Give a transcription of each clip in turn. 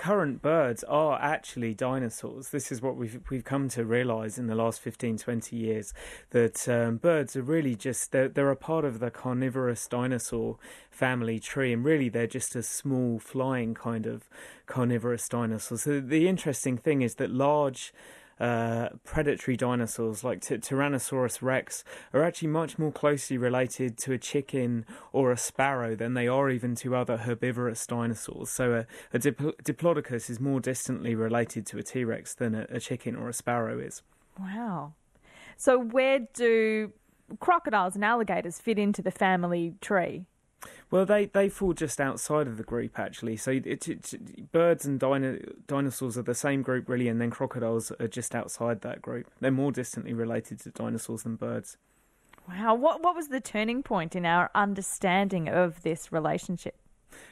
current birds are actually dinosaurs. This is what we've we've come to realise in the last 15, 20 years that um, birds are really just they're, they're a part of the carnivorous dinosaur family tree, and really they're just a small flying kind of carnivorous dinosaur. So the interesting thing is that large uh, predatory dinosaurs like T- Tyrannosaurus rex are actually much more closely related to a chicken or a sparrow than they are even to other herbivorous dinosaurs. So a, a Dipl- Diplodocus is more distantly related to a T Rex than a, a chicken or a sparrow is. Wow. So where do crocodiles and alligators fit into the family tree? Well, they, they fall just outside of the group actually. So it, it, birds and dino, dinosaurs are the same group really, and then crocodiles are just outside that group. They're more distantly related to dinosaurs than birds. Wow, what what was the turning point in our understanding of this relationship?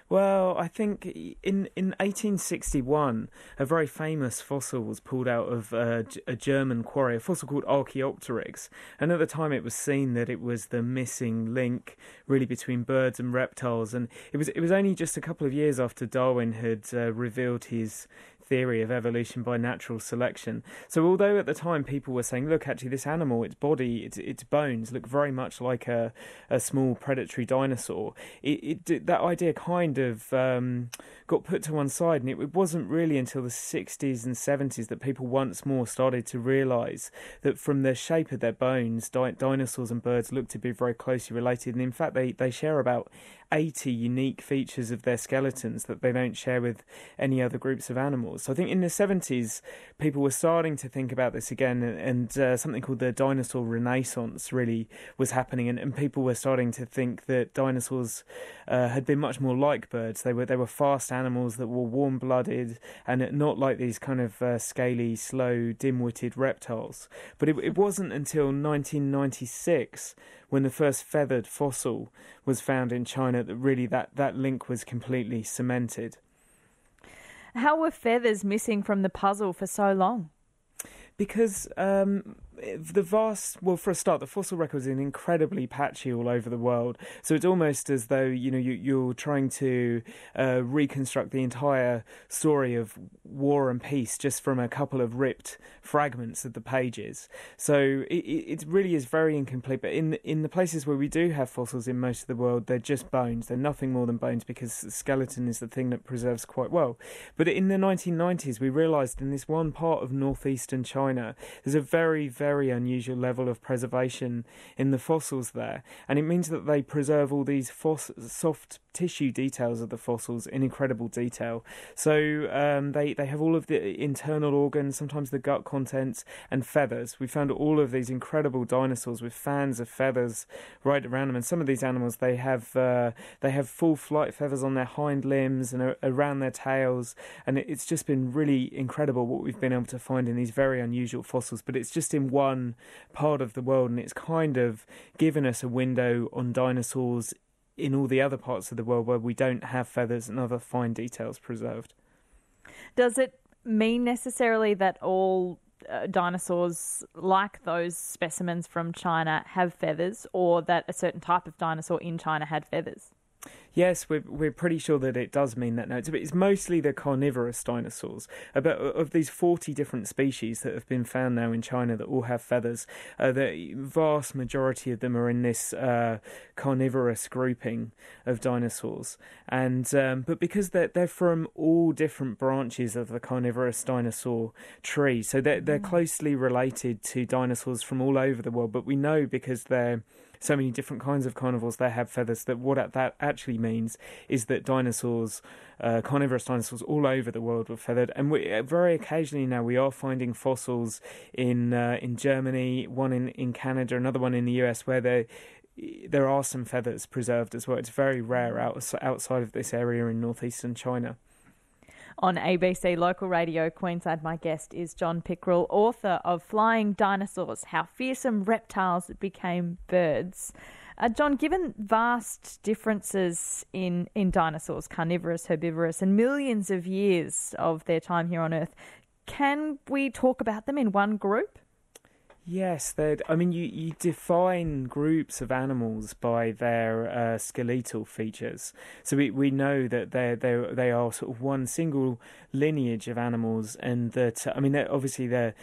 Well, I think in in 1861, a very famous fossil was pulled out of a German quarry, a fossil called Archaeopteryx, and at the time it was seen that it was the missing link really between birds and reptiles, and it was it was only just a couple of years after Darwin had uh, revealed his theory of evolution by natural selection. So, although at the time people were saying, look, actually, this animal, its body, its, its bones look very much like a, a small predatory dinosaur, it, it that idea kind of um, got put to one side. And it, it wasn't really until the 60s and 70s that people once more started to realise that from the shape of their bones, di- dinosaurs and birds look to be very closely related. And in fact, they, they share about 80 unique features of their skeletons that they don't share with any other groups of animals. So I think in the 70s, people were starting to think about this again, and uh, something called the dinosaur renaissance really was happening, and, and people were starting to think that dinosaurs uh, had been much more like birds. They were they were fast animals that were warm blooded and not like these kind of uh, scaly, slow, dim witted reptiles. But it, it wasn't until 1996 when the first feathered fossil was found in China that really that, that link was completely cemented. How were feathers missing from the puzzle for so long? Because um, the vast well for a start the fossil record is incredibly patchy all over the world. So it's almost as though you know you, are trying to uh, reconstruct the entire story of war and peace just from a couple of ripped fragments of the pages. So it, it really is very incomplete. But in in the places where we do have fossils in most of the world they're just bones. They're nothing more than bones because skeleton is the thing that preserves quite well. But in the 1990s we realized in this one part of northeastern china there's a very very very unusual level of preservation in the fossils there, and it means that they preserve all these soft tissue details of the fossils in incredible detail. So um, they they have all of the internal organs, sometimes the gut contents, and feathers. We found all of these incredible dinosaurs with fans of feathers right around them, and some of these animals they have uh, they have full flight feathers on their hind limbs and around their tails, and it's just been really incredible what we've been able to find in these very unusual fossils. But it's just in one part of the world, and it's kind of given us a window on dinosaurs in all the other parts of the world where we don't have feathers and other fine details preserved. Does it mean necessarily that all uh, dinosaurs, like those specimens from China, have feathers, or that a certain type of dinosaur in China had feathers? Yes, we're we're pretty sure that it does mean that now. It's, it's mostly the carnivorous dinosaurs. About of these forty different species that have been found now in China that all have feathers. Uh, the vast majority of them are in this uh, carnivorous grouping of dinosaurs, and um, but because they're they're from all different branches of the carnivorous dinosaur tree, so they're they're mm. closely related to dinosaurs from all over the world. But we know because they're so many different kinds of carnivores that have feathers that what that actually means is that dinosaurs, uh, carnivorous dinosaurs all over the world were feathered. And we, uh, very occasionally now we are finding fossils in uh, in Germany, one in, in Canada, another one in the US where they there are some feathers preserved as well. It's very rare out, outside of this area in northeastern China. On ABC Local Radio Queensland, my guest is John Pickrell, author of Flying Dinosaurs How Fearsome Reptiles Became Birds. Uh, John, given vast differences in, in dinosaurs, carnivorous, herbivorous, and millions of years of their time here on Earth, can we talk about them in one group? Yes, they. I mean, you, you define groups of animals by their uh, skeletal features. So we, we know that they they they are sort of one single lineage of animals, and that I mean, obviously they're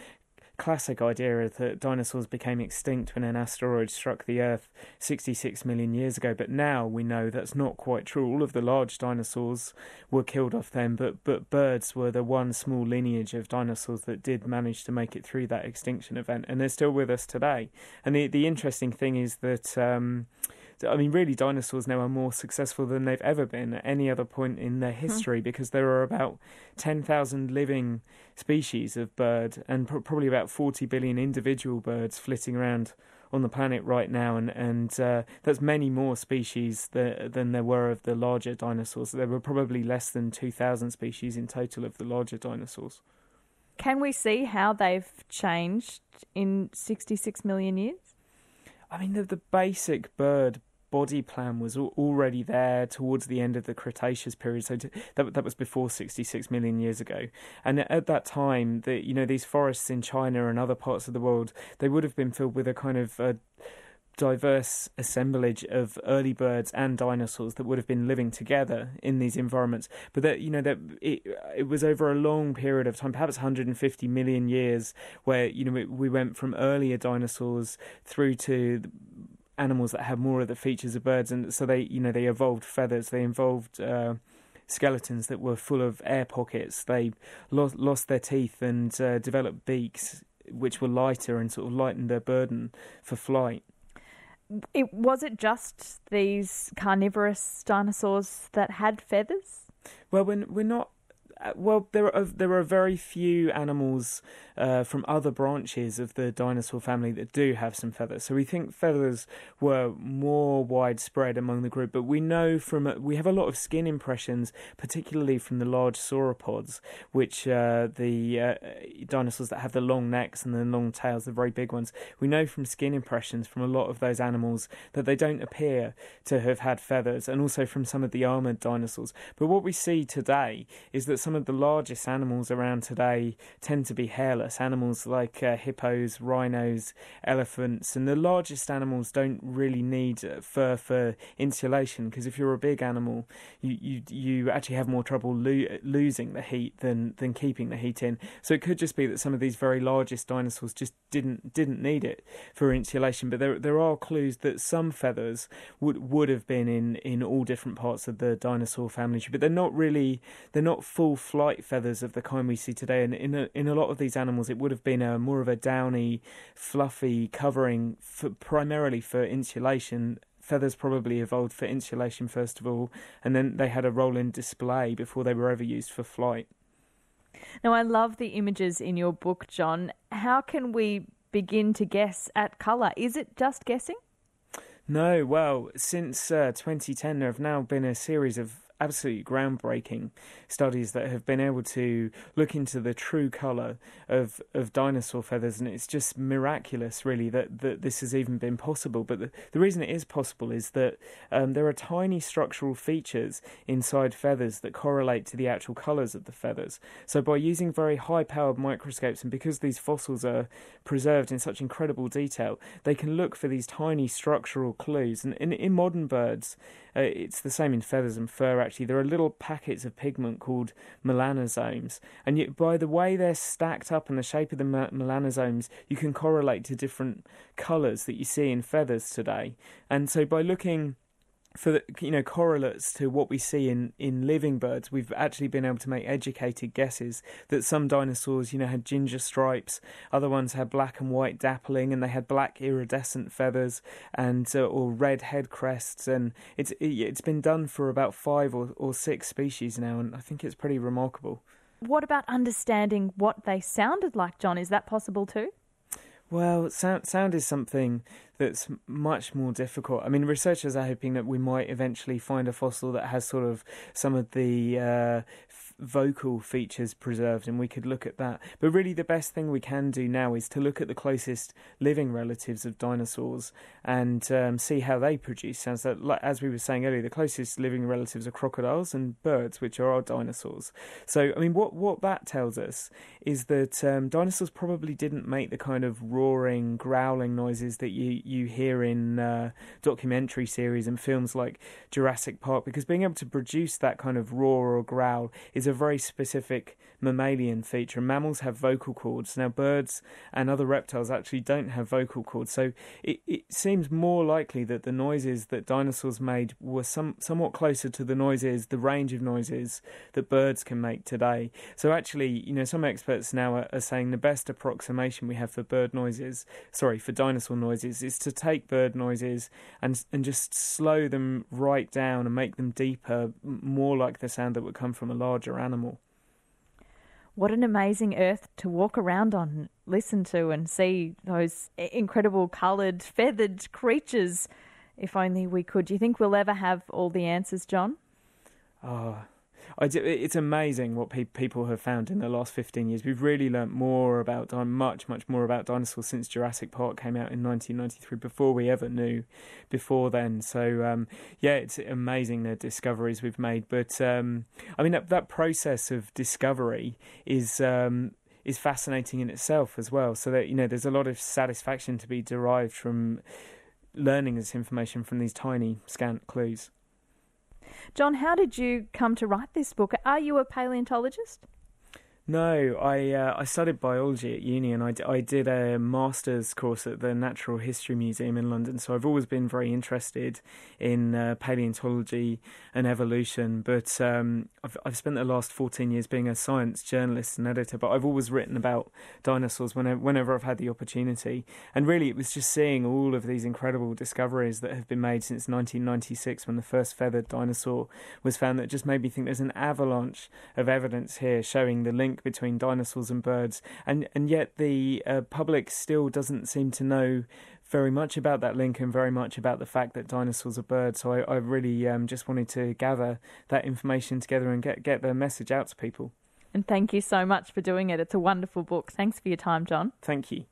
classic idea that dinosaurs became extinct when an asteroid struck the Earth 66 million years ago, but now we know that's not quite true. All of the large dinosaurs were killed off then, but, but birds were the one small lineage of dinosaurs that did manage to make it through that extinction event, and they're still with us today. And the, the interesting thing is that. Um, I mean, really, dinosaurs now are more successful than they've ever been at any other point in their hmm. history because there are about 10,000 living species of bird and probably about 40 billion individual birds flitting around on the planet right now, and and uh, that's many more species that, than there were of the larger dinosaurs. There were probably less than two thousand species in total of the larger dinosaurs. Can we see how they've changed in sixty six million years? I mean, the, the basic bird body plan was already there towards the end of the Cretaceous period. So to, that that was before 66 million years ago. And at that time, the you know these forests in China and other parts of the world they would have been filled with a kind of uh, diverse assemblage of early birds and dinosaurs that would have been living together in these environments. But that you know that it it was over a long period of time, perhaps 150 million years, where you know we, we went from earlier dinosaurs through to animals that have more of the features of birds, and so they you know they evolved feathers, they evolved. Uh, skeletons that were full of air pockets. They lost, lost their teeth and uh, developed beaks, which were lighter and sort of lightened their burden for flight. It was it just these carnivorous dinosaurs that had feathers? Well, we're, we're not well, there are there are very few animals uh, from other branches of the dinosaur family that do have some feathers. So we think feathers were more widespread among the group, but we know from we have a lot of skin impressions, particularly from the large sauropods, which uh, the uh, dinosaurs that have the long necks and the long tails, the very big ones. We know from skin impressions from a lot of those animals that they don't appear to have had feathers, and also from some of the armored dinosaurs. But what we see today is that some of the largest animals around today tend to be hairless. Animals like uh, hippos, rhinos, elephants, and the largest animals don't really need uh, fur for insulation because if you're a big animal, you you you actually have more trouble lo- losing the heat than than keeping the heat in. So it could just be that some of these very largest dinosaurs just didn't didn't need it for insulation. But there there are clues that some feathers would would have been in in all different parts of the dinosaur family but they're not really they're not full flight feathers of the kind we see today. And in a, in a lot of these animals, it would have been a more of a downy, fluffy covering, for, primarily for insulation. Feathers probably evolved for insulation first of all, and then they had a role in display before they were ever used for flight. Now, I love the images in your book, John. How can we begin to guess at colour? Is it just guessing? No, well, since uh, 2010, there have now been a series of absolutely groundbreaking studies that have been able to look into the true colour of, of dinosaur feathers, and it's just miraculous, really, that, that this has even been possible. But the, the reason it is possible is that um, there are tiny structural features inside feathers that correlate to the actual colours of the feathers. So, by using very high powered microscopes, and because these fossils are preserved in such incredible detail, they can look for these tiny structural clues. And in, in modern birds, uh, it's the same in feathers and fur, actually. There are little packets of pigment called melanosomes. And yet, by the way they're stacked up and the shape of the melanosomes, you can correlate to different colours that you see in feathers today. And so, by looking for the, you know correlates to what we see in in living birds we've actually been able to make educated guesses that some dinosaurs you know had ginger stripes other ones had black and white dappling and they had black iridescent feathers and uh, or red head crests and it's it, it's been done for about 5 or, or 6 species now and I think it's pretty remarkable. What about understanding what they sounded like John? Is that possible too? Well, sound sound is something that's much more difficult. I mean, researchers are hoping that we might eventually find a fossil that has sort of some of the uh, vocal features preserved, and we could look at that. But really, the best thing we can do now is to look at the closest living relatives of dinosaurs and um, see how they produce sounds. That, as we were saying earlier, the closest living relatives are crocodiles and birds, which are our dinosaurs. So, I mean, what what that tells us is that um, dinosaurs probably didn't make the kind of roaring, growling noises that you you hear in uh, documentary series and films like Jurassic Park, because being able to produce that kind of roar or growl is a very specific mammalian feature. Mammals have vocal cords. Now, birds and other reptiles actually don't have vocal cords. So it, it seems more likely that the noises that dinosaurs made were some, somewhat closer to the noises, the range of noises that birds can make today. So actually, you know, some experts now are, are saying the best approximation we have for bird noises, sorry, for dinosaur noises, is to take bird noises and and just slow them right down and make them deeper, more like the sound that would come from a larger animal. What an amazing earth to walk around on, listen to, and see those incredible coloured, feathered creatures. If only we could. Do you think we'll ever have all the answers, John? Oh, it's amazing what pe- people have found in the last 15 years. We've really learnt more about, much, much more about dinosaurs since Jurassic Park came out in 1993, before we ever knew before then. So, um, yeah, it's amazing the discoveries we've made. But, um, I mean, that, that, process of discovery is. Um, is fascinating in itself as well. So that you know, there's a lot of satisfaction to be derived from learning this information from these tiny scant clues. John, how did you come to write this book? Are you a paleontologist? No, I uh, I studied biology at uni, and I, d- I did a master's course at the Natural History Museum in London. So I've always been very interested in uh, paleontology and evolution. But um, I've I've spent the last fourteen years being a science journalist and editor. But I've always written about dinosaurs whenever whenever I've had the opportunity. And really, it was just seeing all of these incredible discoveries that have been made since 1996, when the first feathered dinosaur was found, that just made me think there's an avalanche of evidence here showing the link link between dinosaurs and birds, and and yet the uh, public still doesn't seem to know very much about that link and very much about the fact that dinosaurs are birds. So I, I really um, just wanted to gather that information together and get get the message out to people. And thank you so much for doing it. It's a wonderful book. Thanks for your time, John. Thank you.